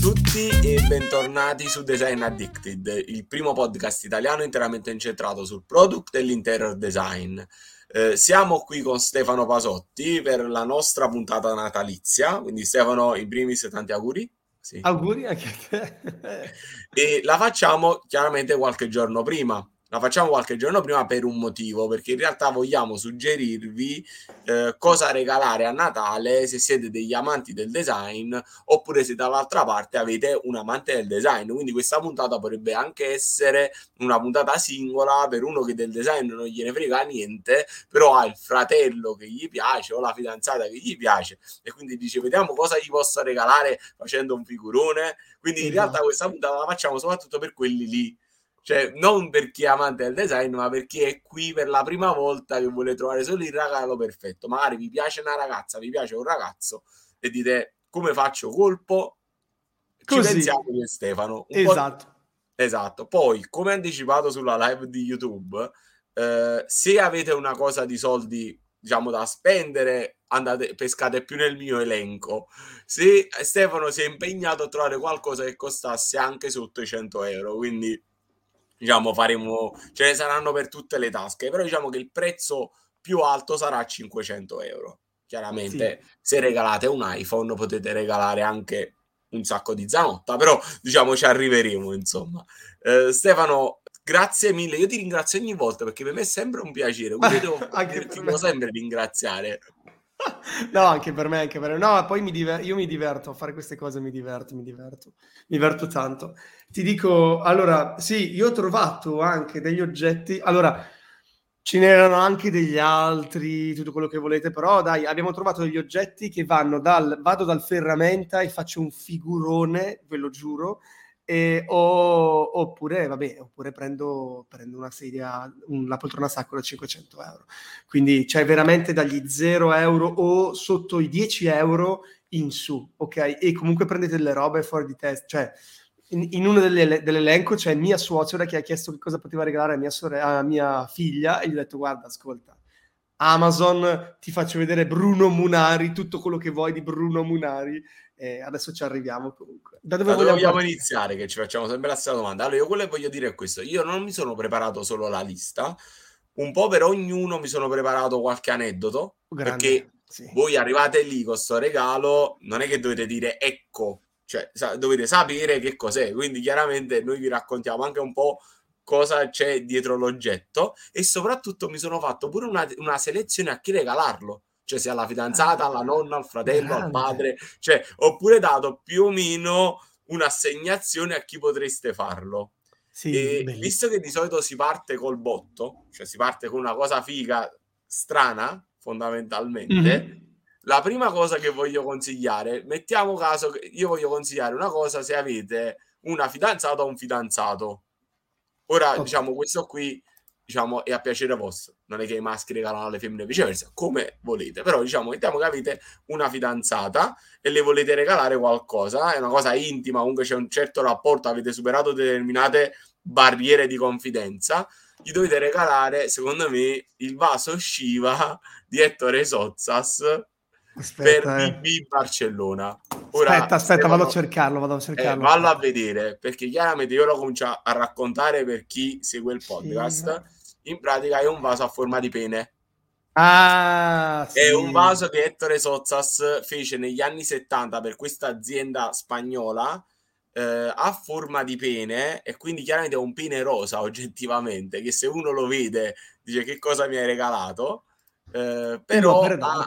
tutti e bentornati su Design Addicted, il primo podcast italiano interamente incentrato sul product e l'interior design. Eh, siamo qui con Stefano Pasotti per la nostra puntata natalizia, quindi Stefano, i primi tanti auguri. Sì. Auguri anche a te. e la facciamo chiaramente qualche giorno prima la facciamo qualche giorno prima per un motivo, perché in realtà vogliamo suggerirvi eh, cosa regalare a Natale se siete degli amanti del design oppure se dall'altra parte avete un amante del design. Quindi questa puntata potrebbe anche essere una puntata singola per uno che del design non gliene frega niente, però ha il fratello che gli piace o la fidanzata che gli piace e quindi dice vediamo cosa gli posso regalare facendo un figurone. Quindi in realtà questa puntata la facciamo soprattutto per quelli lì cioè, non per chi è amante del design, ma per chi è qui per la prima volta che vuole trovare solo il regalo perfetto. Magari vi piace una ragazza, vi piace un ragazzo e dite come faccio colpo? Così. Ci pensiamo con Stefano. Un esatto. Esatto. Poi, come anticipato sulla live di YouTube, eh, se avete una cosa di soldi diciamo da spendere andate pescate più nel mio elenco se Stefano si è impegnato a trovare qualcosa che costasse anche sotto i 100 euro quindi diciamo faremo, ce ne saranno per tutte le tasche, però diciamo che il prezzo più alto sarà 500 euro. Chiaramente sì. se regalate un iPhone potete regalare anche un sacco di zanotta, però diciamo ci arriveremo insomma. Eh, Stefano, grazie mille, io ti ringrazio ogni volta perché per me è sempre un piacere, quindi devo, devo sempre ringraziare. No, anche per me, anche per me. No, poi mi diver- io mi diverto a fare queste cose, mi diverto, mi diverto, mi diverto tanto. Ti dico, allora, sì, io ho trovato anche degli oggetti, allora, ce n'erano anche degli altri, tutto quello che volete, però dai, abbiamo trovato degli oggetti che vanno dal, vado dal ferramenta e faccio un figurone, ve lo giuro, e, o, oppure, vabbè, oppure prendo, prendo una sedia, una poltrona sacco da 500 euro. Quindi c'è veramente dagli 0 euro o sotto i 10 euro in su, ok? E comunque prendete delle robe fuori di testa, cioè in, in uno delle, dell'elenco c'è mia suocera che ha chiesto che cosa poteva regalare a mia, sore- a mia figlia e gli ho detto guarda, ascolta, Amazon, ti faccio vedere Bruno Munari, tutto quello che vuoi di Bruno Munari e adesso ci arriviamo comunque. Da dove, da vogliamo, vogliamo iniziare? Che ci facciamo sempre la stessa domanda. Allora, io quello che voglio dire è questo: io non mi sono preparato solo la lista, un po' per ognuno mi sono preparato qualche aneddoto. Grande, perché sì. voi arrivate lì con questo regalo, non è che dovete dire ecco, cioè sa- dovete sapere che cos'è. Quindi, chiaramente, noi vi raccontiamo anche un po' cosa c'è dietro l'oggetto e soprattutto mi sono fatto pure una, una selezione a chi regalarlo cioè sia alla fidanzata, alla nonna, al fratello, Grande. al padre, cioè, oppure dato più o meno un'assegnazione a chi potreste farlo. Sì, e visto che di solito si parte col botto, cioè si parte con una cosa figa, strana, fondamentalmente, mm-hmm. la prima cosa che voglio consigliare, mettiamo caso che io voglio consigliare una cosa se avete una fidanzata o un fidanzato. Ora, okay. diciamo, questo qui diciamo, è a piacere vostro. Non è che i maschi regalano alle femmine viceversa, come volete. Però, diciamo, mettiamo che avete una fidanzata e le volete regalare qualcosa, è una cosa intima, comunque c'è un certo rapporto, avete superato determinate barriere di confidenza, gli dovete regalare, secondo me, il vaso Shiva di Ettore Sozzas aspetta, per BB eh. Barcellona. Ora, aspetta, aspetta, vado a cercarlo, vado a cercarlo. Eh, vallo a vedere, perché chiaramente io lo comincio a raccontare per chi segue il podcast. Sì in pratica è un vaso a forma di pene. Ah, sì. È un vaso che Ettore Sozzas fece negli anni 70 per questa azienda spagnola eh, a forma di pene e quindi chiaramente è un pene rosa oggettivamente che se uno lo vede dice che cosa mi hai regalato eh, però ha,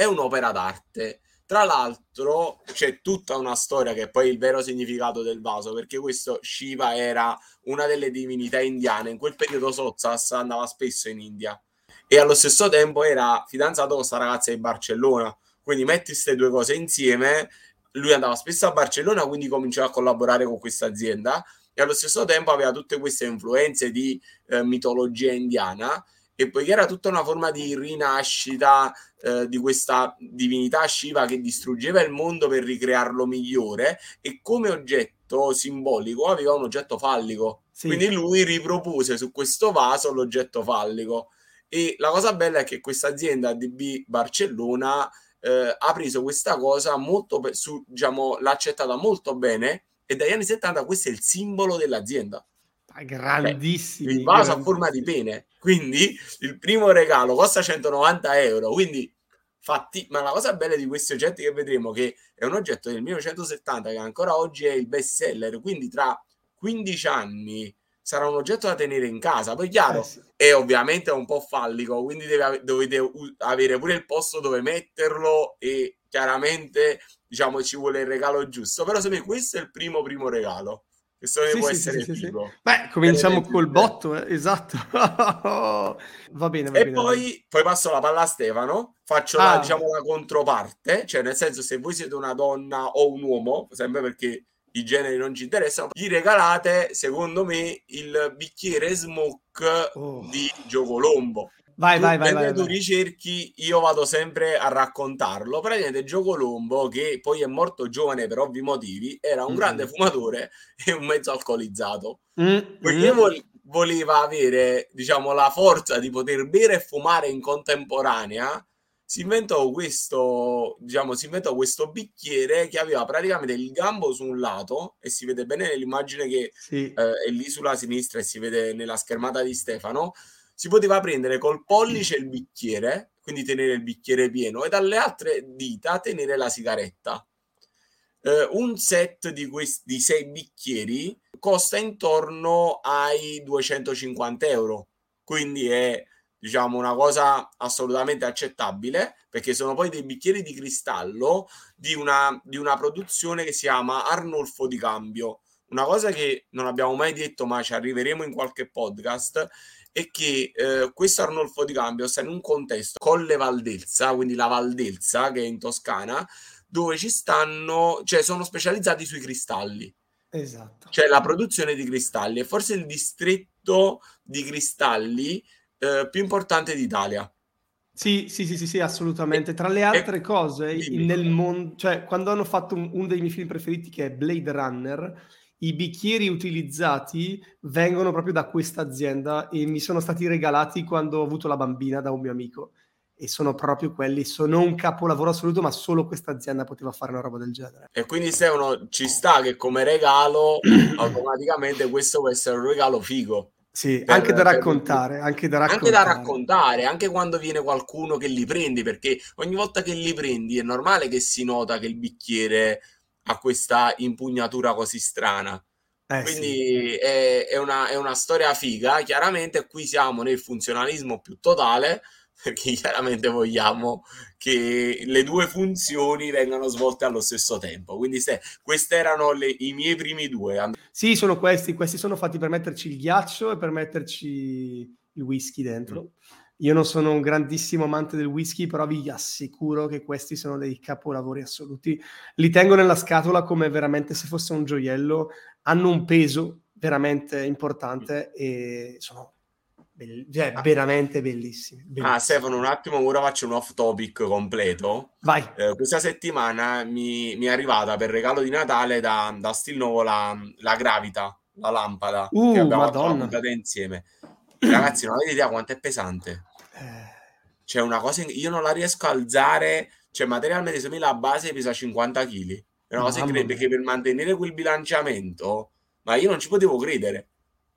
è un'opera d'arte. Tra l'altro c'è tutta una storia che è poi il vero significato del vaso, perché questo Shiva era una delle divinità indiane, in quel periodo Sozzas andava spesso in India. E allo stesso tempo era fidanzato con questa ragazza di Barcellona, quindi metti queste due cose insieme, lui andava spesso a Barcellona, quindi cominciò a collaborare con questa azienda. E allo stesso tempo aveva tutte queste influenze di eh, mitologia indiana e poiché era tutta una forma di rinascita eh, di questa divinità Shiva che distruggeva il mondo per ricrearlo migliore e come oggetto simbolico aveva un oggetto fallico. Sì. Quindi lui ripropose su questo vaso l'oggetto fallico. E la cosa bella è che questa azienda DB Barcellona eh, ha preso questa cosa molto, su, diciamo, l'ha accettata molto bene e dagli anni 70 questo è il simbolo dell'azienda. Grandissimo. il vaso a forma di pene. Quindi il primo regalo costa 190 euro. Quindi fatti, ma la cosa bella di questi oggetti che vedremo che è un oggetto del 1970 che ancora oggi è il best seller. Quindi tra 15 anni sarà un oggetto da tenere in casa. Poi chiaro, eh sì. è ovviamente un po' fallico, quindi deve, dovete avere pure il posto dove metterlo e chiaramente diciamo ci vuole il regalo giusto. Però secondo me questo è il primo primo regalo. Questo sì, può sì, essere sì, sì, Beh, cominciamo col botto, eh? esatto. va bene, va e bene, poi, poi, passo la palla a Stefano, faccio ah. la, diciamo, la controparte, cioè nel senso se voi siete una donna o un uomo, sempre perché i generi non ci interessano, gli regalate, secondo me, il bicchiere smoke oh. di Giocolombo. Vai, tu, vai, vai, vai, tu vai. ricerchi, io vado sempre a raccontarlo. Praticamente Giocolombo, che poi è morto giovane per ovvi motivi, era un mm. grande fumatore e un mezzo alcolizzato. Mm. Perché mm. voleva avere, diciamo, la forza di poter bere e fumare in contemporanea si inventò questo, diciamo, si inventò questo bicchiere che aveva praticamente il gambo su un lato e si vede bene nell'immagine che sì. eh, è lì sulla sinistra e si vede nella schermata di Stefano. Si poteva prendere col pollice il bicchiere, quindi tenere il bicchiere pieno, e dalle altre dita tenere la sigaretta. Eh, un set di questi sei bicchieri costa intorno ai 250 euro, quindi è diciamo una cosa assolutamente accettabile perché sono poi dei bicchieri di cristallo di una, di una produzione che si chiama Arnolfo di Cambio. Una cosa che non abbiamo mai detto ma ci arriveremo in qualche podcast è che eh, questo Arnolfo di Cambio sta in un contesto Colle Valdelsa quindi la Valdelsa che è in Toscana dove ci stanno cioè sono specializzati sui cristalli esatto cioè la produzione di cristalli e forse il distretto di cristalli eh, più importante d'Italia. Sì, sì, sì, sì, sì, assolutamente. Tra le altre cose, dimmi. nel mondo, cioè, quando hanno fatto un, uno dei miei film preferiti che è Blade Runner, i bicchieri utilizzati vengono proprio da questa azienda e mi sono stati regalati quando ho avuto la bambina da un mio amico. E sono proprio quelli, sono un capolavoro assoluto, ma solo questa azienda poteva fare una roba del genere. E quindi se uno ci sta che come regalo, automaticamente questo può essere un regalo figo. Sì, per, anche, da raccontare, anche da raccontare. Anche da raccontare, anche quando viene qualcuno che li prendi, perché ogni volta che li prendi è normale che si nota che il bicchiere ha questa impugnatura così strana. Eh, Quindi sì. è, è, una, è una storia figa. Chiaramente qui siamo nel funzionalismo più totale, perché chiaramente vogliamo che le due funzioni vengano svolte allo stesso tempo. Quindi se questi erano le, i miei primi due. Sì, sono questi, questi sono fatti per metterci il ghiaccio e per metterci il whisky dentro. Mm. Io non sono un grandissimo amante del whisky, però vi assicuro che questi sono dei capolavori assoluti. Li tengo nella scatola come veramente se fosse un gioiello, hanno un peso veramente importante e sono Bell- cioè, ah. veramente bellissimi, bellissimi. Ah, Stefano, un attimo, ora faccio un off topic completo. Vai. Eh, questa settimana mi, mi, è arrivata per regalo di Natale da, da Stilnovo la, la Gravita, la lampada uh, che abbiamo insieme. Ragazzi, non avete idea quanto è pesante. C'è una cosa, in... io non la riesco a alzare, cioè materialmente secondo me la base pesa 50 kg. È una cosa incredibile perché per mantenere quel bilanciamento, ma io non ci potevo credere.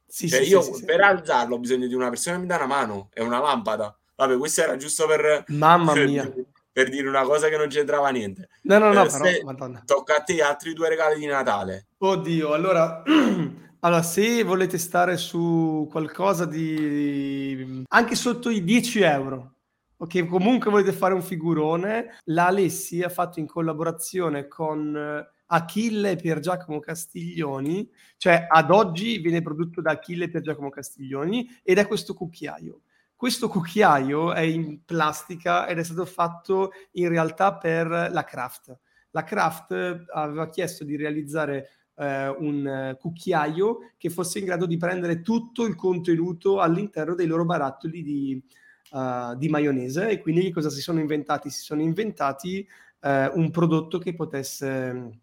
Sì, cioè, sì, io sì, per alzarlo ho bisogno di una persona che mi dà una mano e una lampada. Vabbè, questo era giusto per, Mamma mia. per dire una cosa che non c'entrava niente. No, no, no, eh, però, Madonna. tocca a te altri due regali di Natale. Oddio, allora, allora, se volete stare su qualcosa di anche sotto i 10 euro, ok, comunque volete fare un figurone, la Alessi ha fatto in collaborazione con Achille e Pier Giacomo Castiglioni, cioè ad oggi viene prodotto da Achille e Pier Giacomo Castiglioni ed è questo cucchiaio. Questo cucchiaio è in plastica ed è stato fatto in realtà per la Kraft. La Kraft aveva chiesto di realizzare eh, un cucchiaio che fosse in grado di prendere tutto il contenuto all'interno dei loro barattoli di, uh, di maionese e quindi cosa si sono inventati? Si sono inventati uh, un prodotto che potesse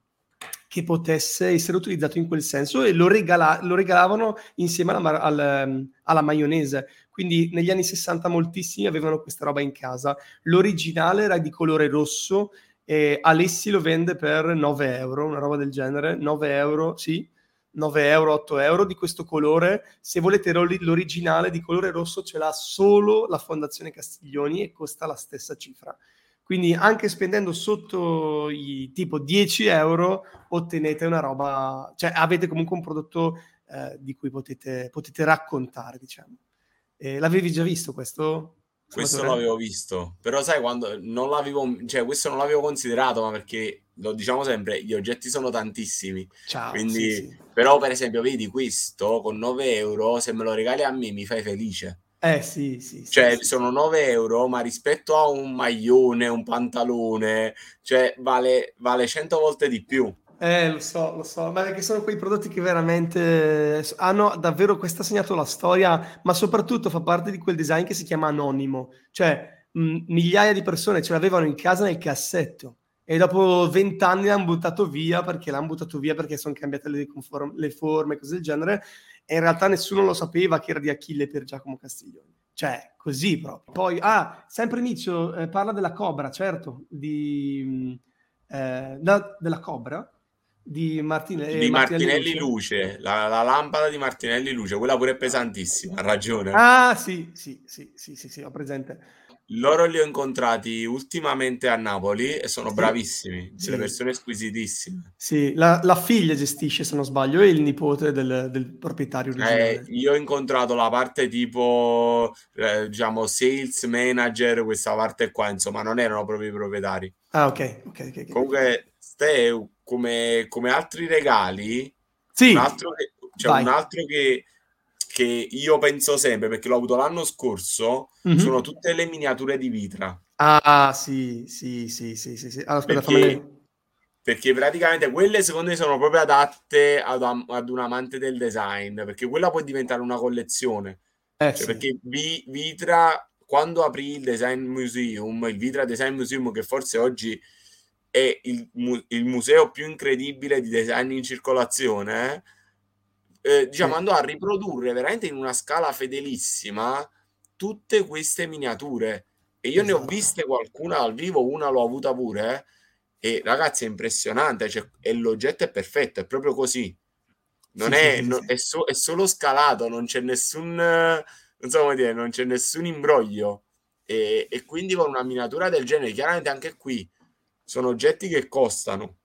che potesse essere utilizzato in quel senso e lo, regala- lo regalavano insieme alla, al, alla maionese. Quindi negli anni 60 moltissimi avevano questa roba in casa. L'originale era di colore rosso e Alessi lo vende per 9 euro, una roba del genere. 9 euro, sì, 9 euro, 8 euro di questo colore. Se volete l'originale di colore rosso ce l'ha solo la Fondazione Castiglioni e costa la stessa cifra. Quindi anche spendendo sotto i tipo 10 euro ottenete una roba, cioè avete comunque un prodotto eh, di cui potete, potete raccontare, diciamo. Eh, l'avevi già visto questo? Questo l'avevo visto, però sai quando non l'avevo, cioè questo non l'avevo considerato, ma perché lo diciamo sempre, gli oggetti sono tantissimi. Ciao. Quindi, sì, sì. però per esempio, vedi questo con 9 euro, se me lo regali a me mi fai felice. Eh sì, sì. Cioè, sì, sono 9 euro, ma rispetto a un maglione, un pantalone, cioè vale, vale 100 volte di più. Eh, lo so, lo so, ma perché sono quei prodotti che veramente hanno davvero questa segnato la storia, ma soprattutto fa parte di quel design che si chiama anonimo, cioè mh, migliaia di persone ce l'avevano in casa nel cassetto e dopo vent'anni l'hanno buttato via perché l'hanno buttato via perché sono cambiate le, conform- le forme, cose del genere, e in realtà nessuno lo sapeva che era di Achille per Giacomo Castiglioni. Cioè, così proprio. Poi, ah, sempre Mizio eh, parla della Cobra, certo, di, eh, da, della Cobra, di, Martine, eh, di Martinelli, Martinelli Luce, Luce la, la, lampada di Martinelli Luce, quella pure è pesantissima, ha ragione. Ah, sì, sì, sì, sì, sì, sì ho presente. Loro li ho incontrati ultimamente a Napoli e sono sì. bravissimi, sì. delle persone squisitissime. Sì, la, la, figlia gestisce, se non sbaglio, e il nipote del, del proprietario originale. Eh, io ho incontrato la parte tipo, eh, diciamo, sales manager, questa parte qua, insomma, non erano proprio i proprietari. Ah, ok, ok, okay, Comunque, ste, come, come altri regali, sì. un altro che, cioè un altro che che io penso sempre, perché l'ho avuto l'anno scorso, mm-hmm. sono tutte le miniature di Vitra. Ah, sì, sì, sì, sì, sì. sì. Allora, aspetta, perché, perché praticamente quelle secondo me sono proprio adatte ad, ad, un amante del design, perché quella può diventare una collezione. Eh, cioè, sì. Perché vi, Vitra, quando aprì il Design Museum, il Vitra Design Museum, che forse oggi è il, il museo più incredibile di design in circolazione, eh, eh, diciamo, andò a riprodurre veramente in una scala fedelissima tutte queste miniature. E io esatto. ne ho esatto. viste qualcuna dal vivo, una l'ho avuta pure. Eh, e ragazzi, è impressionante. Cioè, e l'oggetto è perfetto, è proprio così. Non sì, è, sì, no, sì. È, so, è, solo scalato, non c'è nessun, non so come dire, non c'è nessun imbroglio. E, e quindi con una miniatura del genere, chiaramente anche qui sono oggetti che costano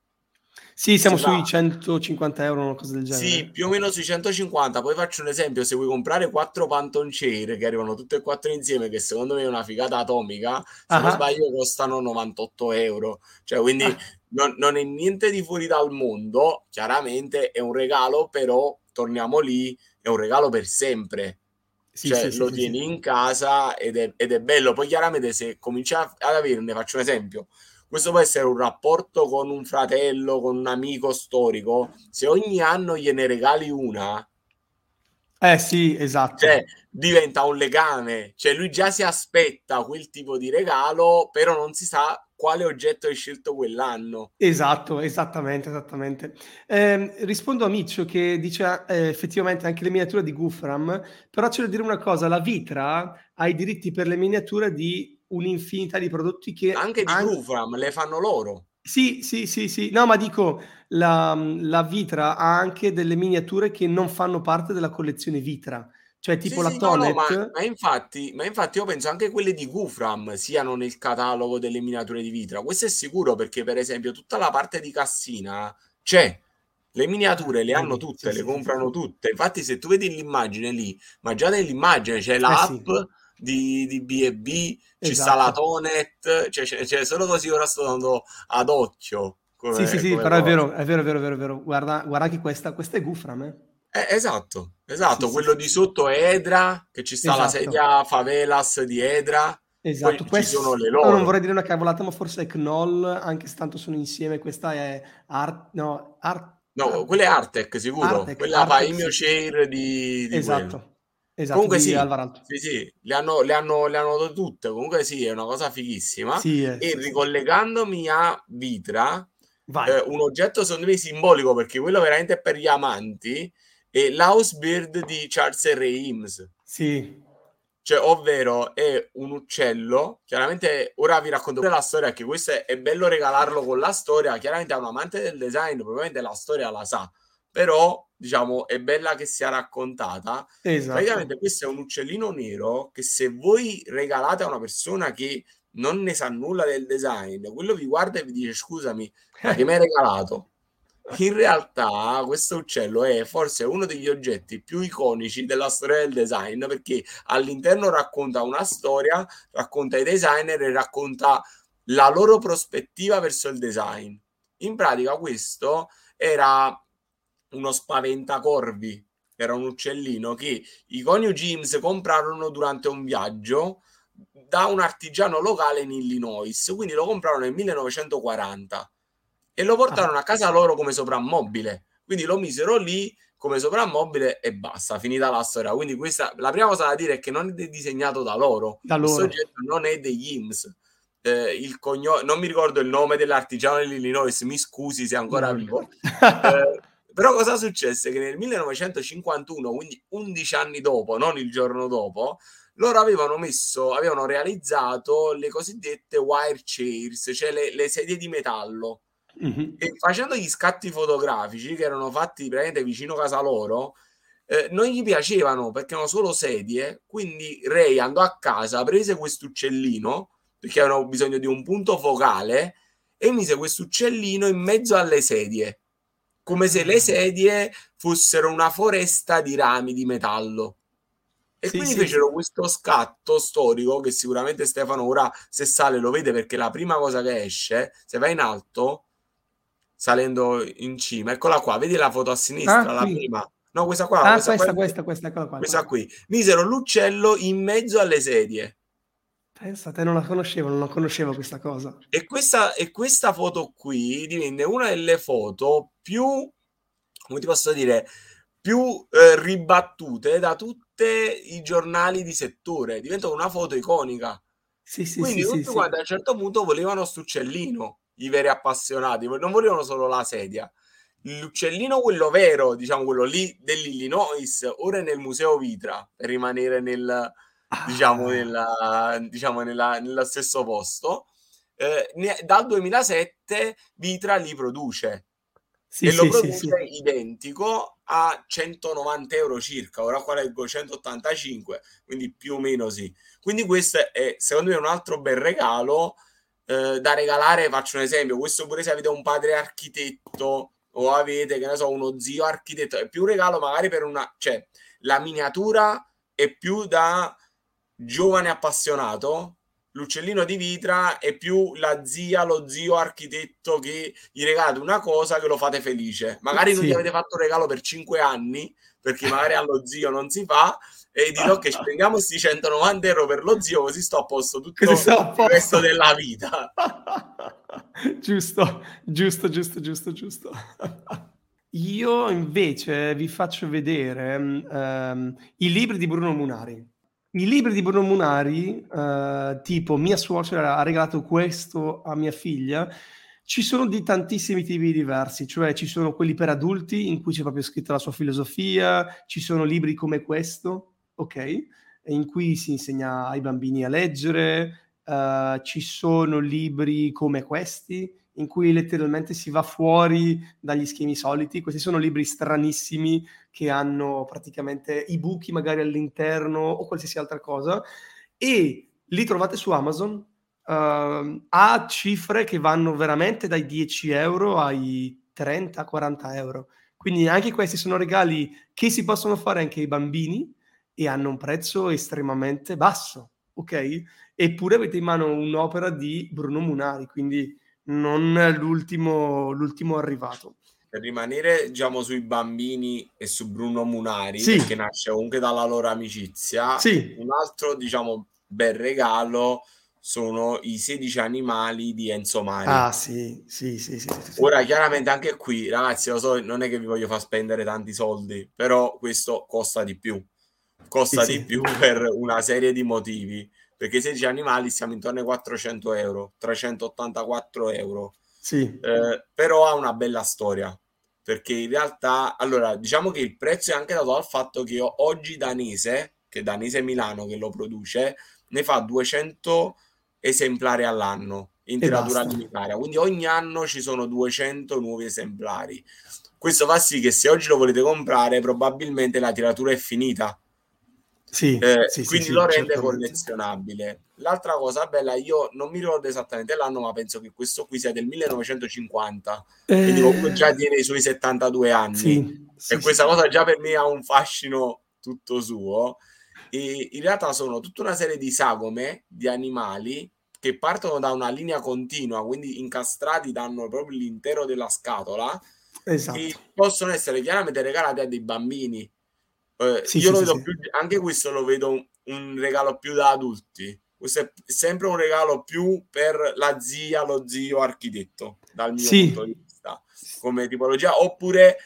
sì, siamo sui 150 euro, una cosa del genere. Sì, più o meno sui 150. Poi faccio un esempio: se vuoi comprare quattro Phantom Chair che arrivano tutte e quattro insieme, che secondo me è una figata atomica, se uh-huh. non sbaglio costano 98 euro. Cioè, quindi uh non, non, è niente di fuori dal mondo. Chiaramente è un regalo, però torniamo lì: è un regalo per sempre. Sì, cioè, sì, lo sì, tieni in casa ed è, ed è bello. Poi, chiaramente, se cominci ad avere, ne faccio un esempio questo può essere un rapporto con un fratello, con un amico storico. Se ogni anno gliene regali una, eh sì, esatto. Cioè, diventa un legame. Cioè, lui già si aspetta quel tipo di regalo, però non si sa quale oggetto hai scelto quell'anno. Esatto, esattamente, esattamente. Eh, rispondo a Miccio che dice eh, effettivamente anche le miniature di Gufram, però c'è da dire una cosa, la Vitra ha i diritti per le miniature di un'infinità di prodotti che... Anche di anche... Grufram, le fanno loro. Sì, sì, sì, sì. No, ma dico, la, la, Vitra ha anche delle miniature che non fanno parte della collezione Vitra. Cioè, tipo sì, la sì, Tonet. No, no, ma, ma, infatti, ma infatti io penso anche quelle di Gufram siano nel catalogo delle miniature di Vitra. Questo è sicuro perché, per esempio, tutta la parte di Cassina c'è. Le miniature le hanno tutte, sì, le comprano tutte. Infatti, se tu vedi l'immagine lì, ma già nell'immagine c'è l'app... Eh di, di B&B, ci esatto. sta la Tonet, cioè, cioè, cioè, solo così ora sto dando ad occhio. Come, sì, sì, sì, però è vero, è vero, è vero, è vero. Guarda, guarda che questa, questa è Gufram, eh. Eh, esatto, esatto, sì, quello sì, di sotto è Edra, che ci sta esatto. la sedia Favelas di Edra. Esatto, Poi quest... ci sono le loro. Non vorrei dire una cavolata, ma forse è Knoll, anche se tanto sono insieme. Questa è Art... No, Art... no quella è Artec, sicuro. Artec, quella Artec, fa il mio share di, di Esatto. Quello. Esatto, Comunque sì, sì, sì, le hanno, le, hanno, le hanno tutte. Comunque sì, è una cosa fighissima. Sì, eh, e ricollegandomi a Vitra, eh, un oggetto secondo me simbolico perché quello veramente è per gli amanti è l'house bird di Charles R. Eames. Sì. Cioè, ovvero è un uccello, chiaramente ora vi racconto la storia, che questo è, è bello regalarlo con la storia, chiaramente a un amante del design probabilmente la storia la sa, però diciamo è bella che sia raccontata. Esatto. Praticamente questo è un uccellino nero che se voi regalate a una persona che non ne sa nulla del design, quello vi guarda e vi dice scusami, ma che mi hai regalato? In realtà questo uccello è forse uno degli oggetti più iconici della storia del design perché all'interno racconta una storia, racconta i designer e racconta la loro prospettiva verso il design. In pratica questo era uno spaventacorvi, era un uccellino che i Conio James comprarono durante un viaggio da un artigiano locale in Illinois, quindi lo comprarono nel 1940 e lo portarono a casa loro come soprammobile. Quindi lo misero lì come soprammobile e basta, finita la storia. Quindi questa, la prima cosa da dire è che non è disegnato da loro, da loro. questo oggetto non è degli IMSS. Eh, il cognome, non mi ricordo il nome dell'artigiano dell'Illinois, mi scusi se è ancora vivo. eh, però cosa successe? Che nel 1951, quindi 11 anni dopo, non il giorno dopo, loro avevano messo, avevano realizzato le cosiddette wire chairs, cioè le, le sedie di metallo Mm-hmm. E facendo gli scatti fotografici che erano fatti praticamente vicino casa loro, eh, non gli piacevano perché erano solo sedie. Quindi Ray andò a casa, prese questo uccellino perché avevano bisogno di un punto focale e mise questo uccellino in mezzo alle sedie, come se le sedie fossero una foresta di rami di metallo. E sì, quindi sì, fecero sì. questo scatto storico che sicuramente Stefano ora se sale lo vede perché la prima cosa che esce, se va in alto, salendo in cima. Eccola qua, vedi la foto a sinistra, ah, la prima. No, questa qua. Ah, questa, questa, questa, questa, eccola qua. Questa qui. Misero l'uccello in mezzo alle sedie. Pensa, te non la conoscevo, non la conoscevo questa cosa. E questa, e questa foto qui divenne una delle foto più, come ti posso dire, più eh, ribattute da tutti i giornali di settore. Diventa una foto iconica. Sì, sì, Quindi sì, tutti sì, quanti sì. a un certo punto volevano sto uccellino i veri appassionati, non volevano solo la sedia. L'uccellino, quello vero, diciamo quello lì dell'Illinois, ora è nel Museo Vitra per rimanere nel, diciamo, ah. nella, diciamo nella, nello stesso posto. Eh, dal 2007 Vitra li produce sì, e sì, lo produce sì, identico a 190 euro circa. Ora qua leggo 185, quindi più o meno sì. Quindi questo è secondo me un altro bel regalo eh, da regalare, faccio un esempio, questo pure se avete un padre architetto o avete, che ne so, uno zio architetto, è più un regalo magari per una... cioè la miniatura è più da giovane appassionato, l'uccellino di vitra è più la zia, lo zio architetto che gli regalate una cosa che lo fate felice. Magari sì. non gli avete fatto regalo per cinque anni, perché magari allo zio non si fa, e dirò che spendiamo questi 190 euro per lo zio così sto a posto tutto il resto della vita giusto giusto giusto giusto giusto io invece vi faccio vedere um, i libri di Bruno Munari i libri di Bruno Munari uh, tipo mia suocera ha regalato questo a mia figlia ci sono di tantissimi tipi diversi, cioè ci sono quelli per adulti in cui c'è proprio scritta la sua filosofia, ci sono libri come questo, ok? In cui si insegna ai bambini a leggere, uh, ci sono libri come questi, in cui letteralmente si va fuori dagli schemi soliti. Questi sono libri stranissimi che hanno praticamente i buchi magari all'interno o qualsiasi altra cosa e li trovate su Amazon uh, a cifre che vanno veramente dai 10 euro ai 30-40 euro. Quindi anche questi sono regali che si possono fare anche ai bambini e hanno un prezzo estremamente basso, ok? Eppure avete in mano un'opera di Bruno Munari, quindi non l'ultimo, l'ultimo arrivato. Per rimanere, diciamo, sui bambini e su Bruno Munari, sì. che nasce comunque dalla loro amicizia, sì. un altro, diciamo, bel regalo sono i 16 animali di Enzo Mari. Ah, sì, sì, sì, sì, sì, Ora, chiaramente anche qui, ragazzi, lo so, non è che vi voglio far spendere tanti soldi, però questo costa di più costa sì, di sì. più per una serie di motivi perché 16 animali siamo intorno ai 400 euro 384 euro Sì. Eh, però ha una bella storia perché in realtà, allora, diciamo che il prezzo è anche dato dal fatto che oggi Danese, che è Danese Milano che lo produce, ne fa 200 esemplari all'anno in tiratura alimentaria, quindi ogni anno ci sono 200 nuovi esemplari. Questo fa sì che se oggi lo volete comprare, probabilmente la tiratura è finita. Sì, eh, sì quindi sì, lo rende collezionabile. L'altra cosa bella, io non mi ricordo esattamente l'anno, ma penso che questo qui sia del 1950, eh... quindi comunque già tiene i suoi 72 anni. E questa cosa già per me ha un fascino tutto suo. E in realtà sono tutta una serie di sagome di animali che partono da una linea continua, quindi incastrati danno proprio l'intero della scatola esatto. che possono essere chiaramente regalati a dei bambini. Eh, sì, io sì, lo vedo sì, più, anche questo lo vedo un, un, regalo più da adulti. Questo è sempre un regalo più per la zia, lo zio architetto, dal mio punto di vista, come tipologia, oppure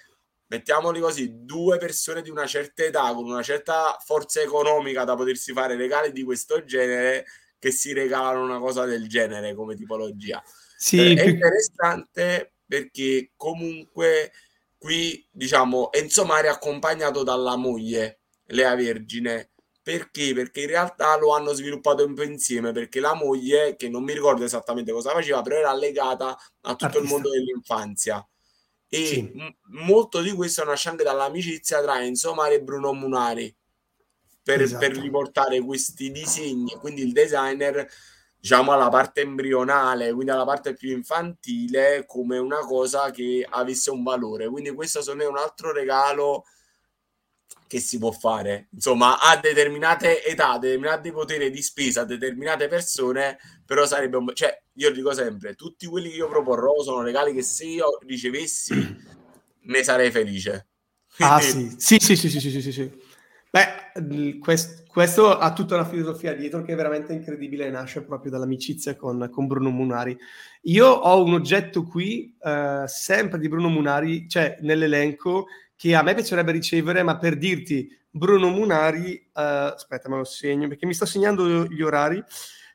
mettiamoli così, due persone di una certa età, con una certa forza economica da potersi fare regali di questo genere, che si regalano una cosa del genere come tipologia. Sì, eh, è interessante perché comunque qui diciamo Enzo Mari è accompagnato dalla moglie Lea Vergine perché? Perché in realtà lo hanno sviluppato un po' insieme perché la moglie, che non mi ricordo esattamente cosa faceva, però era legata a tutto Artista. il mondo dell'infanzia e sì. m- molto di questo nasce anche dall'amicizia tra Enzo Mari e Bruno Munari per, esatto. per riportare questi disegni quindi il designer diciamo alla parte embrionale, quindi alla parte più infantile, come una cosa che avesse un valore. Quindi questo secondo me è un altro regalo che si può fare, insomma, a determinate età, a determinati poteri di spesa, a determinate persone, però sarebbe un... cioè, io dico sempre, tutti quelli che io proporrò sono regali che se io ricevessi ne sarei felice. Ah sì, sì, sì, sì, sì, sì, sì. Beh, quest, questo ha tutta una filosofia dietro che è veramente incredibile e nasce proprio dall'amicizia con, con Bruno Munari. Io ho un oggetto qui, eh, sempre di Bruno Munari, cioè nell'elenco, che a me piacerebbe ricevere, ma per dirti, Bruno Munari, eh, aspetta me lo segno perché mi sto segnando gli orari,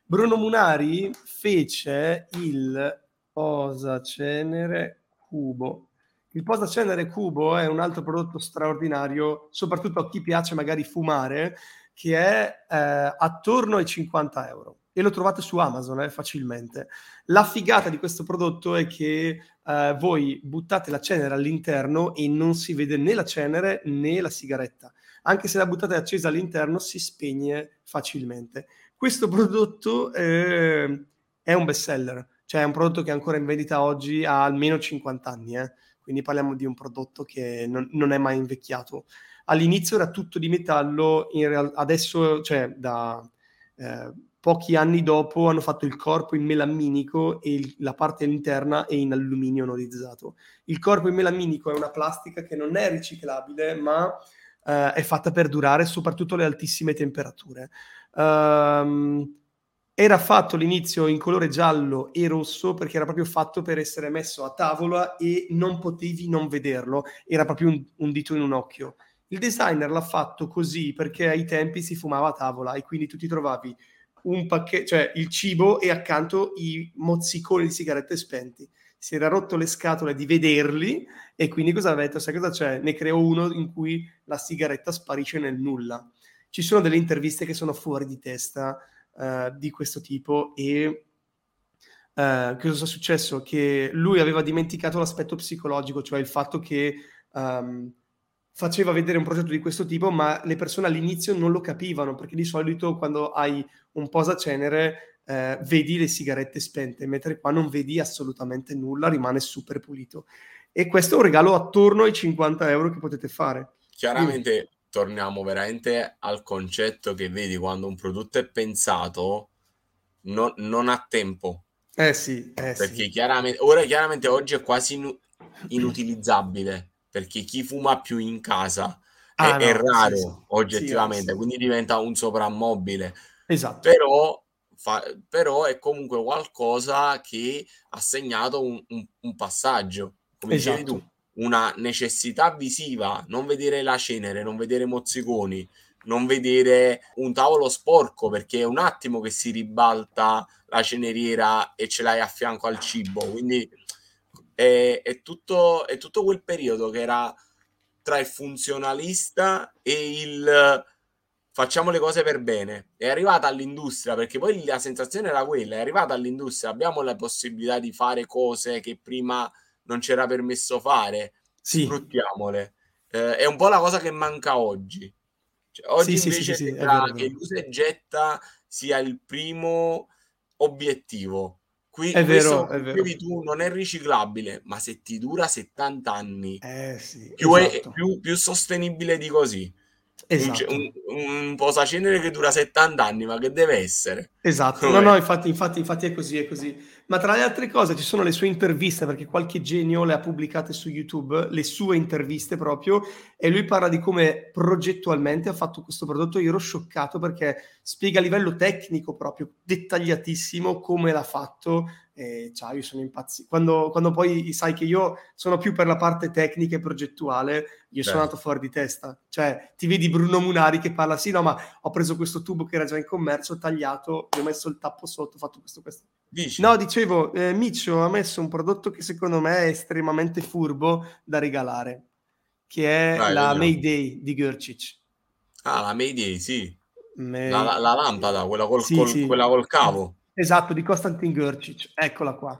Bruno Munari fece il posa cenere cubo il posacenere cubo è un altro prodotto straordinario, soprattutto a chi piace magari fumare, che è eh, attorno ai 50 euro e lo trovate su Amazon eh, facilmente. La figata di questo prodotto è che eh, voi buttate la cenere all'interno e non si vede né la cenere né la sigaretta. Anche se la buttate accesa all'interno si spegne facilmente. Questo prodotto eh, è un best seller, cioè è un prodotto che è ancora in vendita oggi ha almeno 50 anni. Quindi parliamo di un prodotto che non, non è mai invecchiato. All'inizio era tutto di metallo, real- adesso, cioè da eh, pochi anni dopo, hanno fatto il corpo in melamminico e il, la parte interna è in alluminio anodizzato. Il corpo in melamminico è una plastica che non è riciclabile, ma eh, è fatta per durare soprattutto le altissime temperature. Um, era fatto all'inizio in colore giallo e rosso perché era proprio fatto per essere messo a tavola e non potevi non vederlo, era proprio un, un dito in un occhio. Il designer l'ha fatto così perché ai tempi si fumava a tavola e quindi tu ti trovavi un pacchetto, cioè il cibo e accanto i mozziconi di sigarette spenti. Si era rotto le scatole di vederli e quindi cosa ha detto? Sai cosa c'è? Ne creo uno in cui la sigaretta sparisce nel nulla. Ci sono delle interviste che sono fuori di testa uh, di questo tipo e uh, cosa è successo? Che lui aveva dimenticato l'aspetto psicologico, cioè il fatto che um, faceva vedere un progetto di questo tipo, ma le persone all'inizio non lo capivano, perché di solito quando hai un posacenere eh, vedi le sigarette spente, mentre qua non vedi assolutamente nulla, rimane super pulito. E questo è un regalo attorno ai 50 euro che potete fare. Chiaramente torniamo veramente al concetto che vedi quando un prodotto è pensato non, non ha tempo. Eh sì, eh perché sì. chiaramente ora chiaramente oggi è quasi inu- inutilizzabile perché chi fuma più in casa ah, è, no, è, raro sì, oggettivamente, sì, quindi diventa un soprammobile. Esatto. Però, fa, però è comunque qualcosa che ha segnato un, un, un passaggio, come esatto. dicevi tu una necessità visiva, non vedere la cenere, non vedere mozziconi, non vedere un tavolo sporco perché è un attimo che si ribalta la ceneriera e ce l'hai a fianco al cibo. Quindi è, è, tutto, è tutto quel periodo che era tra il funzionalista e il facciamo le cose per bene. È arrivata all'industria, perché poi la sensazione era quella, è arrivata all'industria, abbiamo la possibilità di fare cose che prima non c'era permesso fare, sì. sfruttiamole. Eh, è un po' la cosa che manca oggi. Cioè, oggi sì, invece sì, sembra che l'usa e getta sia il primo obiettivo. Qui è vero, è vero. tu non è riciclabile, ma se ti dura 70 anni, eh, sì, più, esatto. è, più, più sostenibile di così. Esatto. Un, un, un posacenere che dura 70 anni, ma che deve essere? Esatto, no, no, infatti, infatti, infatti è così, è così. Ma tra le altre cose ci sono le sue interviste, perché qualche genio le ha pubblicate su YouTube, le sue interviste proprio, e lui parla di come progettualmente ha fatto questo prodotto. Io ero scioccato perché spiega a livello tecnico proprio, dettagliatissimo, come l'ha fatto, e ciao, io sono impazzito. Quando, quando, poi sai che io sono più per la parte tecnica e progettuale, io sono andato fuori di testa. Cioè, ti vedi Bruno Munari che parla, sì, no, ma ho preso questo tubo che era già in commercio, ho tagliato, gli ho messo il tappo sotto, ho fatto questo, questo. Dici? No, dicevo, eh, Miccio ha messo un prodotto che secondo me è estremamente furbo da regalare, che è Vai, la vediamo. Mayday di Gurcic. Ah, la Mayday, sì. May... La, la, la, lampada, quella col, sì, col, sì. quella col cavo. Esatto, di Konstantin Gurcic, eccola qua.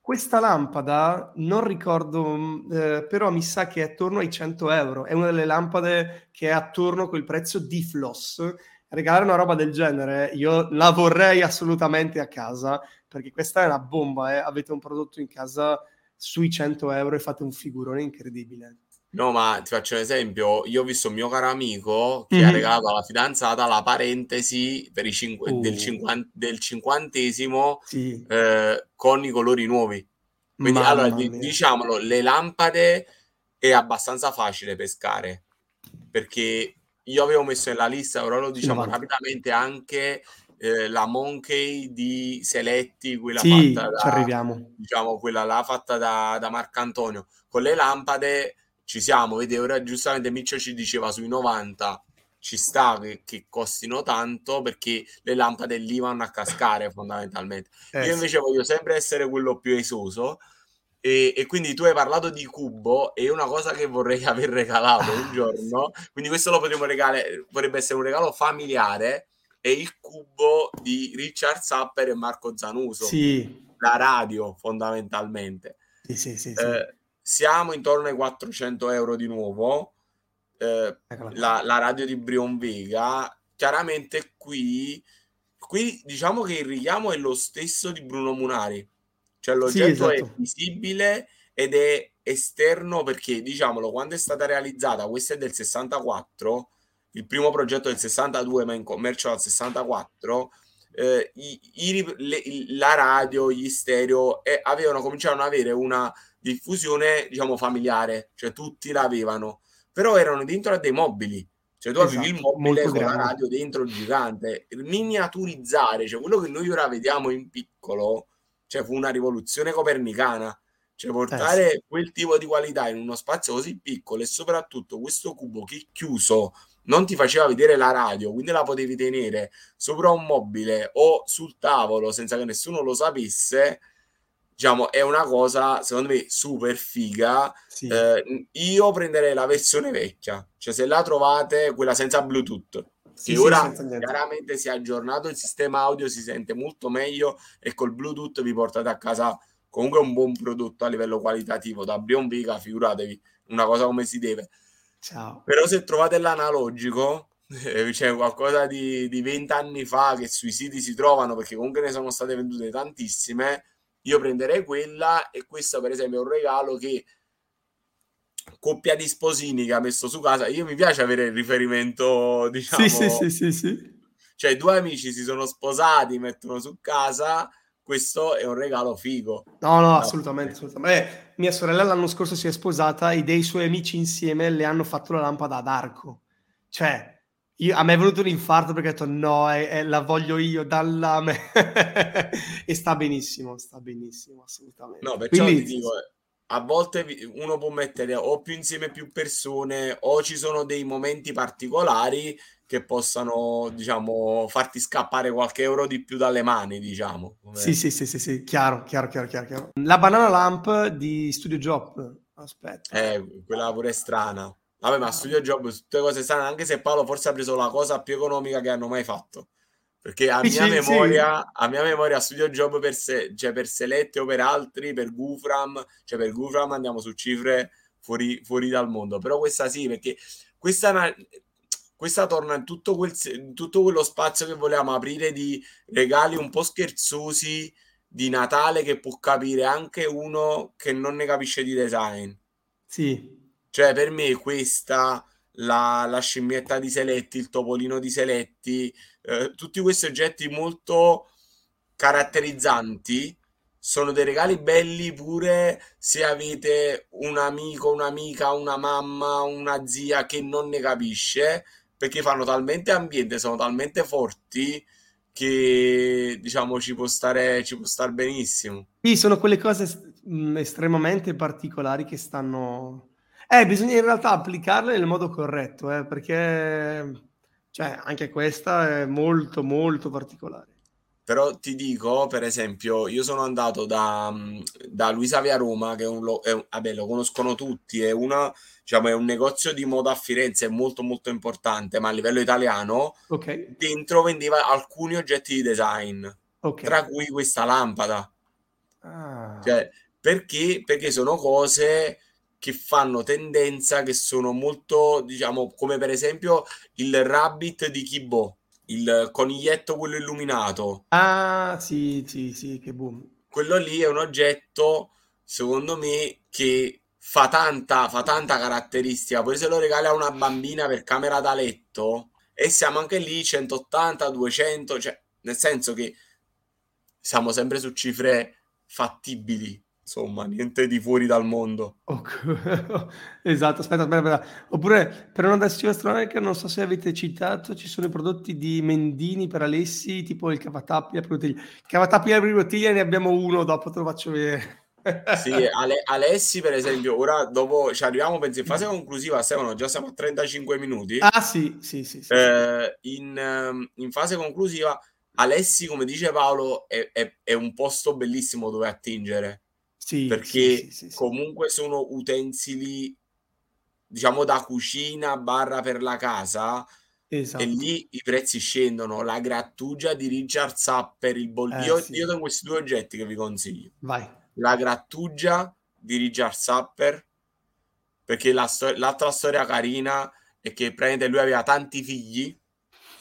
Questa lampada non ricordo, mm, eh, però mi sa che è attorno ai 100 euro. È una delle lampade che è attorno a quel prezzo di Floss. Regalare una roba del genere, io la vorrei assolutamente a casa, perché questa è una bomba. Eh. Avete un prodotto in casa sui 100 euro e fate un figurone incredibile. No, ma ti faccio un esempio. Io ho visto un mio caro amico che mm-hmm. ha regalato alla fidanzata la parentesi i cinqu- uh. del, cinquant- del, cinquantesimo sì. eh, con i colori nuovi. Quindi, Mamma allora, mia. diciamolo, le lampade è abbastanza facile pescare perché io avevo messo nella lista, però lo diciamo rapidamente anche eh, la Monkey di Seletti, quella sì, fatta da, ci arriviamo. diciamo, quella là fatta da, da Marcantonio. Con le lampade ci siamo, vedi, ora giustamente Miccio ci diceva sui 90 ci sta che, che, costino tanto perché le lampade lì vanno a cascare fondamentalmente. Eh, Io invece sì. voglio sempre essere quello più esoso e, e, quindi tu hai parlato di cubo e una cosa che vorrei aver regalato un giorno, quindi questo lo potremmo regalare, potrebbe essere un regalo familiare, è il cubo di Richard Sapper e Marco Zanuso. Sì. La radio fondamentalmente. Sì, sì, sì. sì. Eh, siamo intorno ai 400 euro di nuovo. Eh, la, la, radio di Brion Vega, chiaramente qui, qui diciamo che il richiamo è lo stesso di Bruno Munari, cioè l'oggetto sì, esatto. è visibile ed è esterno perché diciamolo quando è stata realizzata questa è del 64 il primo progetto del 62 ma in commercio dal 64 eh, i, i, le, la radio gli stereo eh, avevano cominciato ad avere una diffusione, diciamo, familiare, cioè tutti l'avevano, però erano dentro a dei mobili. Cioè tu esatto, avevi il esatto, mobile con grande. la radio dentro gigante, miniaturizzare, cioè quello che noi ora vediamo in piccolo, cioè fu una rivoluzione copernicana, cioè portare eh sì. quel tipo di qualità in uno spazio così piccolo e soprattutto questo cubo che chiuso non ti faceva vedere la radio, quindi la potevi tenere sopra un mobile o sul tavolo senza che nessuno lo sapesse, diciamo, è una cosa secondo me super figa. Sì. Eh, io prenderei la versione vecchia, cioè se la trovate, quella senza Bluetooth. Sì, che sì, ora chiaramente si è aggiornato il sistema audio, si sente molto meglio e col Bluetooth vi portate a casa comunque un buon prodotto a livello qualitativo da Brion Vega, figuratevi una cosa come si deve. Ciao. Però se trovate l'analogico, eh, c'è qualcosa di, di 20 anni fa che sui siti si trovano perché comunque ne sono state vendute tantissime io prenderei quella e questo per esempio è un regalo che coppia di sposini che ha messo su casa io mi piace avere il riferimento diciamo sì sì sì sì, sì. cioè due amici si sono sposati mettono su casa questo è un regalo figo no no assolutamente, assolutamente. Eh, mia sorella l'anno scorso si è sposata e dei suoi amici insieme le hanno fatto la lampada ad arco cioè io, a me è venuto un infarto perché ho detto no, è, è, la voglio io, dalla me. e sta benissimo, sta benissimo, assolutamente. No, perciò Quindi, ti dico, a volte uno può mettere o più insieme più persone o ci sono dei momenti particolari che possano, diciamo, farti scappare qualche euro di più dalle mani, diciamo. Come... Sì, sì, sì, sì, sì, chiaro, chiaro, chiaro, chiaro, chiaro. La banana lamp di Studio Job, aspetta. Eh, quella pure è strana. Vabbè, ma Studio Job, tutte cose strane, anche se Paolo forse ha preso la cosa più economica che hanno mai fatto. Perché a mia, memoria, sì. a mia memoria, Studio Job per, se, cioè per Selette o per altri, per Gufram, cioè per Gufram andiamo su cifre fuori, fuori dal mondo. Però questa sì, perché questa questa torna in tutto, quel, in tutto quello spazio che volevamo aprire di regali un po' scherzosi di Natale che può capire anche uno che non ne capisce di design. Sì. Cioè, per me questa, la, la scimmietta di Seletti, il topolino di Seletti, eh, tutti questi oggetti molto caratterizzanti sono dei regali belli pure se avete un amico, un'amica, una mamma, una zia che non ne capisce perché fanno talmente ambiente, sono talmente forti che diciamo ci può stare, ci può stare benissimo. Sì, sono quelle cose estremamente particolari che stanno... Eh, bisogna in realtà applicarle nel modo corretto, eh, perché cioè, anche questa è molto, molto particolare. Però ti dico, per esempio, io sono andato da, da Luisa Via Roma, che è un, è un, vabbè, lo conoscono tutti, è, una, diciamo, è un negozio di moda a Firenze molto molto importante, ma a livello italiano, okay. dentro vendeva alcuni oggetti di design, okay. tra cui questa lampada. Ah. Cioè, perché? Perché sono cose che fanno tendenza, che sono molto, diciamo, come per esempio il Rabbit di Kibo il coniglietto quello illuminato. Ah, sì, sì, sì, che boom. Quello lì è un oggetto, secondo me, che fa tanta, fa tanta caratteristica. Poi se lo regali a una bambina per camera da letto, e siamo anche lì 180, 200, cioè nel senso che siamo sempre su cifre fattibili insomma, niente di fuori dal mondo. esatto, aspetta, aspetta, aspetta. Oppure per una decisione astronomica, non so se avete citato, ci sono i prodotti di Mendini per Alessi, tipo il cavatappi a bottiglia. Cavatappi a bottiglia ne abbiamo uno, dopo te lo faccio vedere. sì, Ale- Alessi per esempio, ora dopo ci arriviamo, penso in fase conclusiva, Stefano, già siamo a 35 minuti. Ah sì, sì, sì. sì, eh, in, ehm, in, fase conclusiva, Alessi, come dice Paolo, è, è, è un posto bellissimo dove attingere sì, perché sì, sì, comunque sono utensili, diciamo, da cucina barra per la casa. Esatto. E lì i prezzi scendono. La grattugia di Richard Sapper, il bol- eh, io, io ho questi due oggetti che vi consiglio. Vai. La grattugia di Richard Sapper, perché la sto- l'altra storia carina è che praticamente lui aveva tanti figli,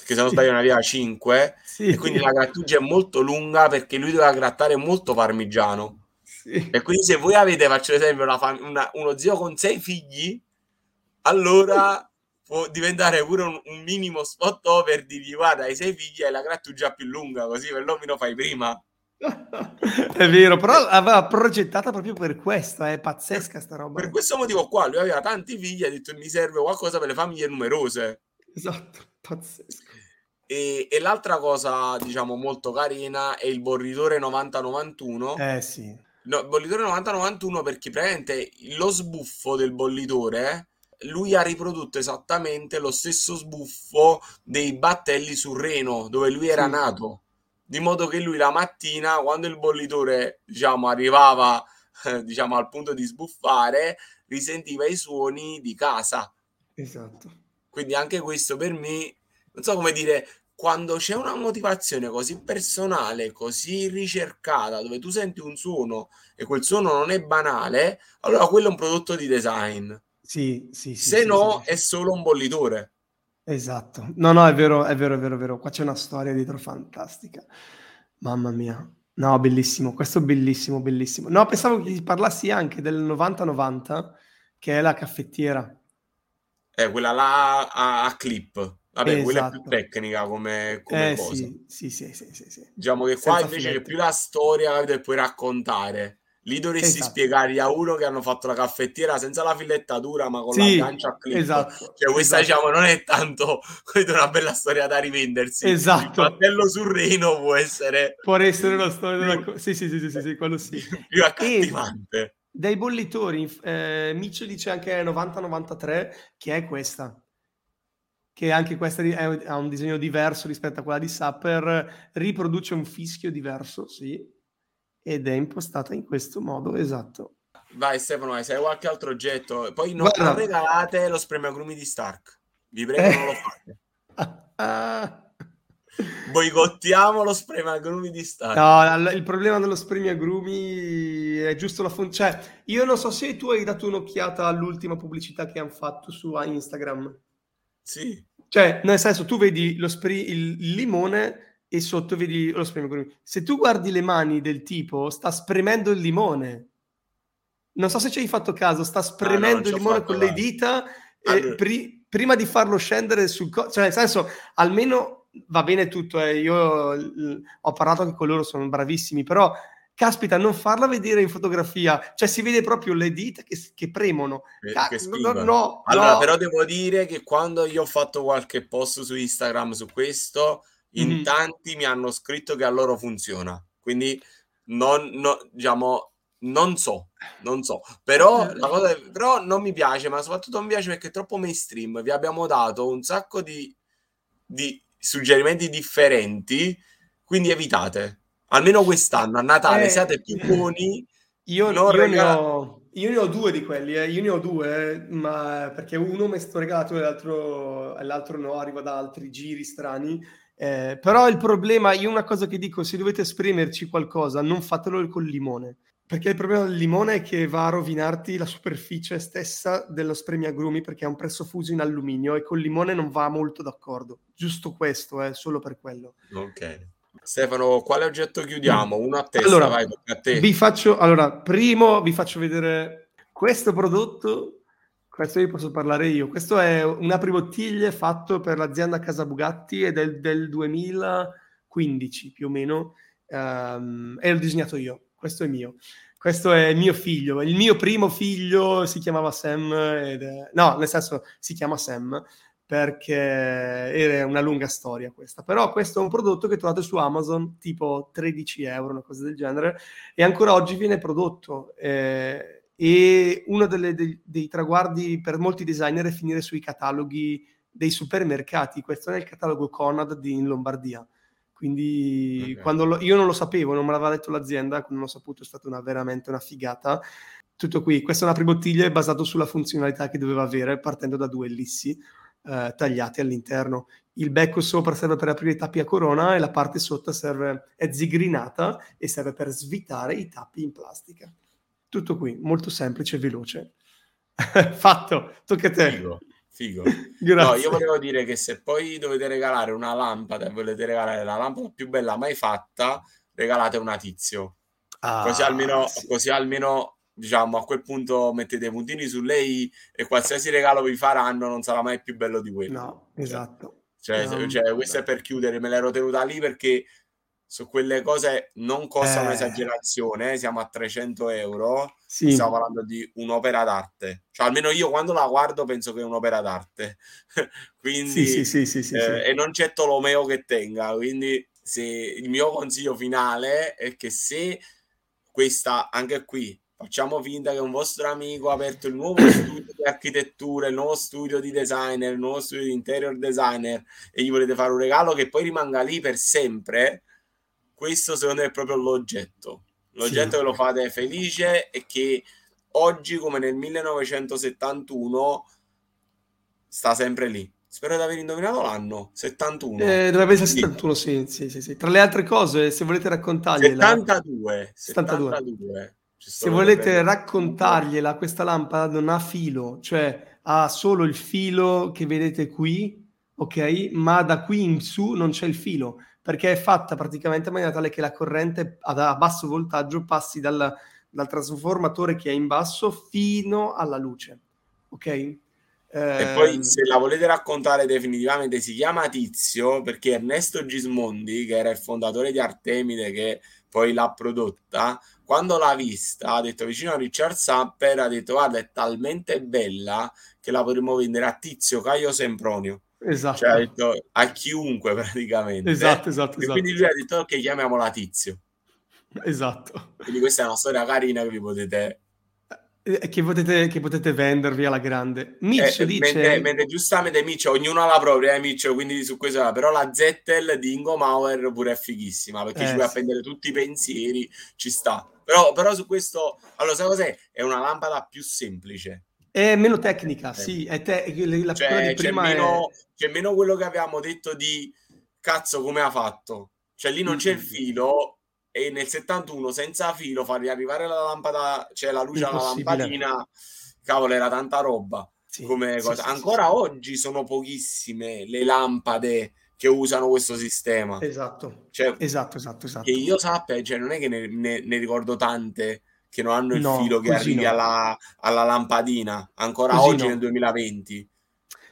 che se non sbaglio ne aveva 5, sì. e quindi la grattugia è molto lunga perché lui doveva grattare molto parmigiano. Sì. E quindi se voi avete, faccio esempio, una fam- una, uno zio con sei figli, allora può diventare pure un, un minimo spot over di dire guarda, hai sei figli e la grattugia più lunga, così per me lo fai prima. è vero, però aveva progettata proprio per questo, è pazzesca sta roba. Per questo motivo qua, lui aveva tanti figli, ha detto mi serve qualcosa per le famiglie numerose. Esatto, pazzesco. E, e l'altra cosa, diciamo, molto carina è il borritore 9091. Eh sì No, bollitore 90-91 perché praticamente lo sbuffo del bollitore lui ha riprodotto esattamente lo stesso sbuffo dei battelli sul Reno dove lui era sì. nato. Di modo che lui la mattina quando il bollitore diciamo arrivava eh, diciamo al punto di sbuffare risentiva i suoni di casa. Esatto. Quindi anche questo per me non so come dire quando c'è una motivazione così personale, così ricercata, dove tu senti un suono e quel suono non è banale, allora quello è un prodotto di design. Sì, sì, sì. Se sì, no, è solo un bollitore. Esatto. No, no, è vero, è vero, è vero, è vero. Qua c'è una storia dietro fantastica. Mamma mia. No, bellissimo. Questo è bellissimo, bellissimo. No, pensavo che parlassi anche del 90-90, che è la caffettiera. Eh, quella là a, a clip. Vabbè, esatto. quella è più esatto. tecnica come, come eh, cosa. Sì, sì, sì, sì, sì, sì. Diciamo che qua Senza invece filetti. c'è più la storia che puoi raccontare. Lì dovresti esatto. spiegare a uno che hanno fatto la caffettiera senza la filettatura, ma con sì, l'aggancio a clip. Esatto, cioè, questa esatto. diciamo non è tanto una bella storia da rivendersi. Esatto. Il fratello sul Reno può essere può essere una storia più, da... sì, sì, sì, sì, sì, quello sì. più accattivante. E dei bollitori, eh, Mitchell dice anche 90-93, che è questa. Che anche questa è, ha un disegno diverso rispetto a quella di Sapper, riproduce un fischio diverso, sì, ed è impostata in questo modo, esatto. Vai Stefano, hai qualche altro oggetto? Poi non Guarda. regalate lo spremiagrumi di Stark. Vi prego, eh. non lo fate. Boicottiamo lo spremiagrumi di Stark. No, il problema dello spremiagrumi è giusto la funzione. Cioè, io non so se tu hai dato un'occhiata all'ultima pubblicità che hanno fatto su Instagram. Sì. Cioè, nel senso, tu vedi lo spri- il, limone e sotto vedi lo spremiagrumi. Se tu guardi le mani del tipo, sta spremendo il limone. Non so se ci hai fatto caso, sta spremendo ah, no, il limone con le dita allora. pri- prima di farlo scendere sul... Co- cioè, nel senso, almeno va bene tutto, eh. io l- ho parlato anche con loro, sono bravissimi, però caspita, non farla vedere in fotografia, cioè si vede proprio le dita che, che premono. Che, Ca- che no, no, allora, no. però devo dire che quando io ho fatto qualche post su Instagram su questo, in mm-hmm. tanti mi hanno scritto che a loro funziona. Quindi non, no, diciamo, non so, non so, però, la cosa però non mi piace, ma soprattutto non mi piace perché è troppo mainstream. Vi abbiamo dato un sacco di, di suggerimenti differenti, quindi evitate. Almeno quest'anno, a Natale, eh, siate più buoni. Io, io, regala... ne ho, io, ne ho, due di quelli, eh. io ne ho due, ma perché uno mi è stato regalato e l'altro, l'altro no, arriva da altri giri strani. Eh, però il problema, io una cosa che dico, se dovete esprimerci qualcosa, non fatelo col limone perché il problema del limone è che va a rovinarti la superficie stessa dello spremiagrumi perché è un presso fuso in alluminio e col limone non va molto d'accordo. Giusto questo, è eh, solo per quello. Ok. Stefano, quale oggetto chiudiamo? Uno a testa, allora, vai, a te. Vi faccio, allora, primo vi faccio vedere questo prodotto, questo vi posso parlare io. Questo è un apribottiglie fatto per l'azienda Casa Bugatti ed è del, del 2015 più o meno, um, e l'ho disegnato io questo è mio. Questo è mio figlio. Il mio primo figlio si chiamava Sam, ed no, nel senso si chiama Sam perché era una lunga storia questa. Però questo è un prodotto che trovate su Amazon, tipo 13 euro, una cosa del genere, e ancora oggi viene prodotto. Eh, e uno delle, dei, dei traguardi per molti designer è finire sui cataloghi dei supermercati. Questo è il catalogo Conad di, in Lombardia. Quindi okay. lo, io non lo sapevo, non me l'aveva detto l'azienda, quando l'ho saputo è stata una, veramente una figata. Tutto qui, questa è una pribottiglia basato sulla funzionalità che doveva avere partendo da due ellissi eh, tagliati all'interno. Il becco sopra serve per aprire i tappi a corona e la parte sotto serve, è zigrinata e serve per svitare i tappi in plastica. Tutto qui, molto semplice e veloce. Fatto, tocca a te. Figo. Figo. no, io volevo dire che se poi dovete regalare una lampada e volete regalare la lampada più bella mai fatta, regalate una tizio. Ah, così almeno, sì. così almeno diciamo a quel punto mettete i puntini su lei e qualsiasi regalo vi faranno non sarà mai più bello di quello. No, esatto. Cioè, no, cioè questo è per chiudere, me l'ero tenuta lì perché su quelle cose non costa eh. un'esagerazione, siamo a 300 euro, sì. stiamo parlando di un'opera d'arte, cioè almeno io quando la guardo penso che è un'opera d'arte, quindi, sì, sì, sì, sì, eh, e non c'è Tolomeo che tenga, quindi se, il mio consiglio finale è che se questa, anche qui, facciamo finta che un vostro amico ha aperto il nuovo studio di architettura, il nuovo studio di designer, il nuovo studio di interior designer e gli volete fare un regalo che poi rimanga lì per sempre, questo secondo me è proprio l'oggetto. L'oggetto sì. che lo fate felice e che oggi, come nel 1971, sta sempre lì. Spero di aver indovinato l'anno 71. Eh, dovrebbe essere 71, sì, sì, sì, sì, Tra le altre cose, se volete raccontargliela 72. 72. 72. Se volete raccontargliela, questa lampada non ha filo, cioè ha solo il filo che vedete qui, ok? Ma da qui in su non c'è il filo perché è fatta praticamente in maniera tale che la corrente a basso voltaggio passi dal, dal trasformatore che è in basso fino alla luce. Ok? E poi ehm, se la volete raccontare definitivamente si chiama Tizio perché Ernesto Gismondi, che era il fondatore di Artemide, che poi l'ha prodotta, quando l'ha vista ha detto vicino a Richard Sapper, ha detto guarda è talmente bella che la potremmo vendere a Tizio Caio Sempronio. Esatto. Cioè, ha detto a chiunque praticamente. Esatto, esatto. E esatto. quindi lui ha detto ok, chiamiamola Tizio. Esatto. Quindi questa è una storia carina che vi potete eh, che potete, che potete, vendervi alla grande. Mitch eh, dice... Mentre, mentre giustamente Mitch, ognuno ha la propria, eh, Mitch, quindi su questo... Però la Zettel di Ingo Mauer pure è fighissima, perché eh, ci puoi sì. appendere tutti i pensieri, ci sta. Però, però su questo... Allora, sai cos'è? È una lampada più semplice. È meno tecnica, eh. sì. È te... la cioè, c'è, meno, è... c'è meno quello che abbiamo detto di cazzo come ha fatto. Cioè lì non c'è il filo, e nel 71 senza filo fargli arrivare la lampada, cioè la luce alla lampadina, cavolo, era tanta roba. Sì, come sì. Sì, Ancora oggi sono pochissime le lampade che usano questo sistema. Esatto, cioè, esatto, esatto, esatto. Che io sappia, cioè, non è che ne, ne, ne ricordo tante che non hanno il no, filo che arrivi no. alla, alla, lampadina, ancora così oggi no. nel 2020.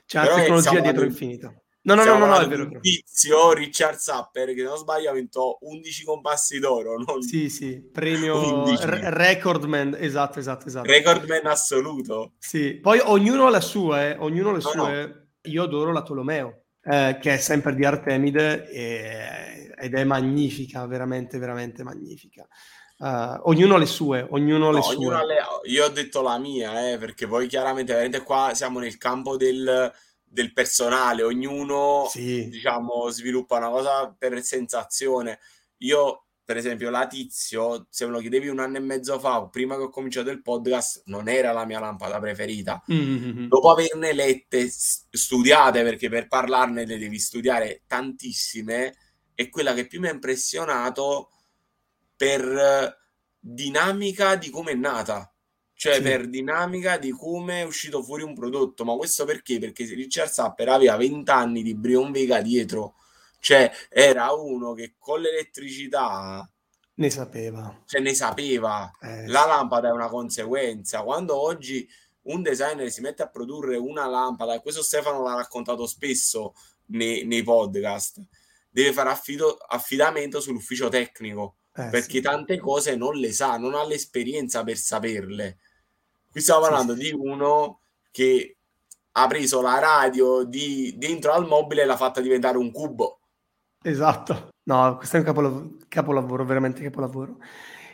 C'è la tecnologia dietro infinita. No, no, no, no, no, è vero. Un tizio, Richard Sapper, che non sbaglio ha vinto 11 compassi d'oro. Non... Sì, sì, premio r- recordman, esatto, esatto, esatto. Recordman assoluto. Sì, poi ognuno ha la sua, eh, ognuno ha le no, sue. No. Io adoro la Tolomeo, eh, che è sempre di Artemide e... ed è magnifica, veramente, veramente magnifica. Uh, ognuno ha le sue, ognuno ha le sue. Le... Io ho detto la mia, eh, perché poi chiaramente veramente qua siamo nel campo del del personale, ognuno sì. diciamo sviluppa una cosa per sensazione. Io, per esempio, la Tizio, se me lo chiedevi un anno e mezzo fa, prima che ho cominciato il podcast, non era la mia lampada preferita. Mm-hmm. Dopo averne lette, studiate, perché per parlarne le devi studiare tantissime, è quella che più mi ha impressionato per dinamica di come è nata cioè sì. per dinamica di come è uscito fuori un prodotto. Ma questo perché? Perché Richard Sapper aveva 20 anni di Brion Vega dietro, cioè era uno che con l'elettricità ne sapeva, cioè ne sapeva. Eh, La lampada è una conseguenza. Quando oggi un designer si mette a produrre una lampada, e questo Stefano l'ha raccontato spesso nei, nei podcast, deve fare affido, affidamento sull'ufficio tecnico. Eh, perché sì. tante cose non le sa, non ha l'esperienza per saperle. Qui stiamo parlando sì, sì. di uno che ha preso la radio di, dentro al mobile e l'ha fatta diventare un cubo. Esatto. No, questo è un capolavoro, capolavoro veramente capolavoro.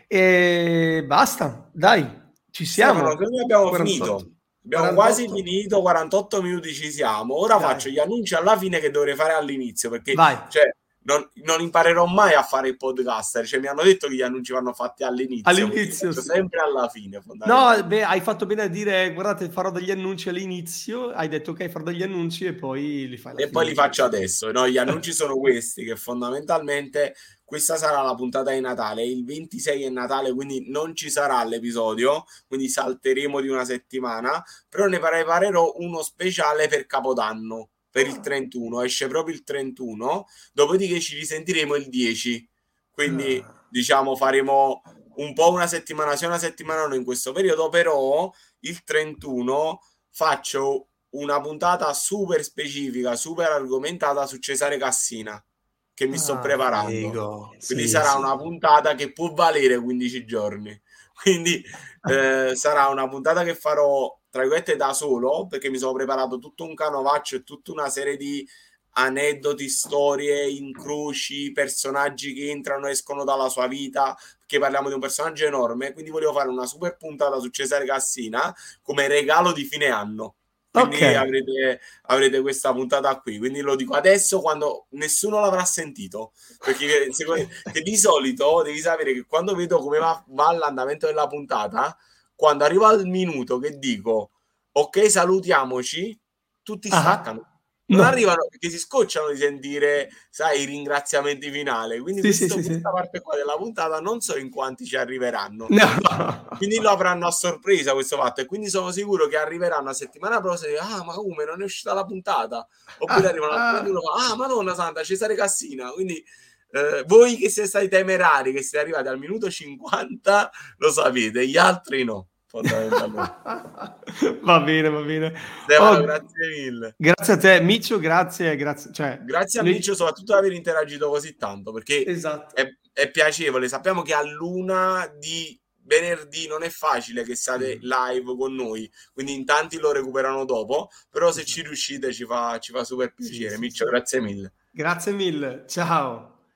E basta, dai, ci siamo. Stefano, noi abbiamo 48. finito. Abbiamo 48. quasi finito, 48 minuti ci siamo. Ora dai. faccio gli annunci alla fine che dovrei fare all'inizio perché Vai. Cioè, non, non, imparerò mai a fare il podcaster. Cioè, mi hanno detto che gli annunci vanno fatti all'inizio. All'inizio, sì. sempre alla fine. No, beh, hai fatto bene a dire: guardate, farò degli annunci all'inizio. Hai detto, ok, farò degli annunci e poi li fai. E fine. poi li faccio adesso. No, gli annunci sono questi: che fondamentalmente questa sarà la puntata di Natale. Il 26 è Natale, quindi non ci sarà l'episodio. Quindi salteremo di una settimana. Però ne preparerò uno speciale per Capodanno per il 31, esce proprio il 31, dopodiché ci risentiremo il 10. Quindi ah. diciamo faremo un po' una settimana sì, una settimana no in questo periodo, però il 31 faccio una puntata super specifica, super argomentata su Cesare Cassina che mi ah, sto preparando. Figo. Quindi sì, sarà sì. una puntata che può valere 15 giorni. Quindi eh, sarà una puntata che farò tra virgolette da solo perché mi sono preparato tutto un canovaccio e tutta una serie di aneddoti, storie, incroci, personaggi che entrano e escono dalla sua vita, perché parliamo di un personaggio enorme, quindi volevo fare una super puntata su Cesare Cassina come regalo di fine anno. Quindi okay. avrete, avrete, questa puntata qui. Quindi lo dico adesso quando nessuno l'avrà sentito. Perché secondo, di solito devi sapere che quando vedo come va, va l'andamento della puntata, quando arrivo al minuto che dico ok, salutiamoci, tutti ah, staccano. Non no. arrivano perché si scocciano di sentire, sai, i ringraziamenti finali. Quindi sì, questo, sì, questa sì. parte qua della puntata non so in quanti ci arriveranno. No. Quindi lo avranno a sorpresa questo fatto. E quindi sono sicuro che arriveranno la settimana prossima e ah, ma come non è uscita la puntata? Oppure ah, arrivano ah. uno ah, madonna santa, Cesare Cassina. Quindi eh, voi che siete stati temerari, che siete arrivati al minuto 50, lo sapete, gli altri no. va bene, va bene. Stefano, oh, grazie mille. Grazie a te, Miccio, grazie. Grazie, cioè, grazie a lui... Miccio soprattutto per aver interagito così tanto, perché esatto. è, è, piacevole. Sappiamo che a luna di venerdì non è facile che siate mm. live con noi, quindi in tanti lo recuperano dopo, però se ci riuscite ci fa, ci fa super piacere. Sì, Miccio, grazie mille. Grazie mille, ciao.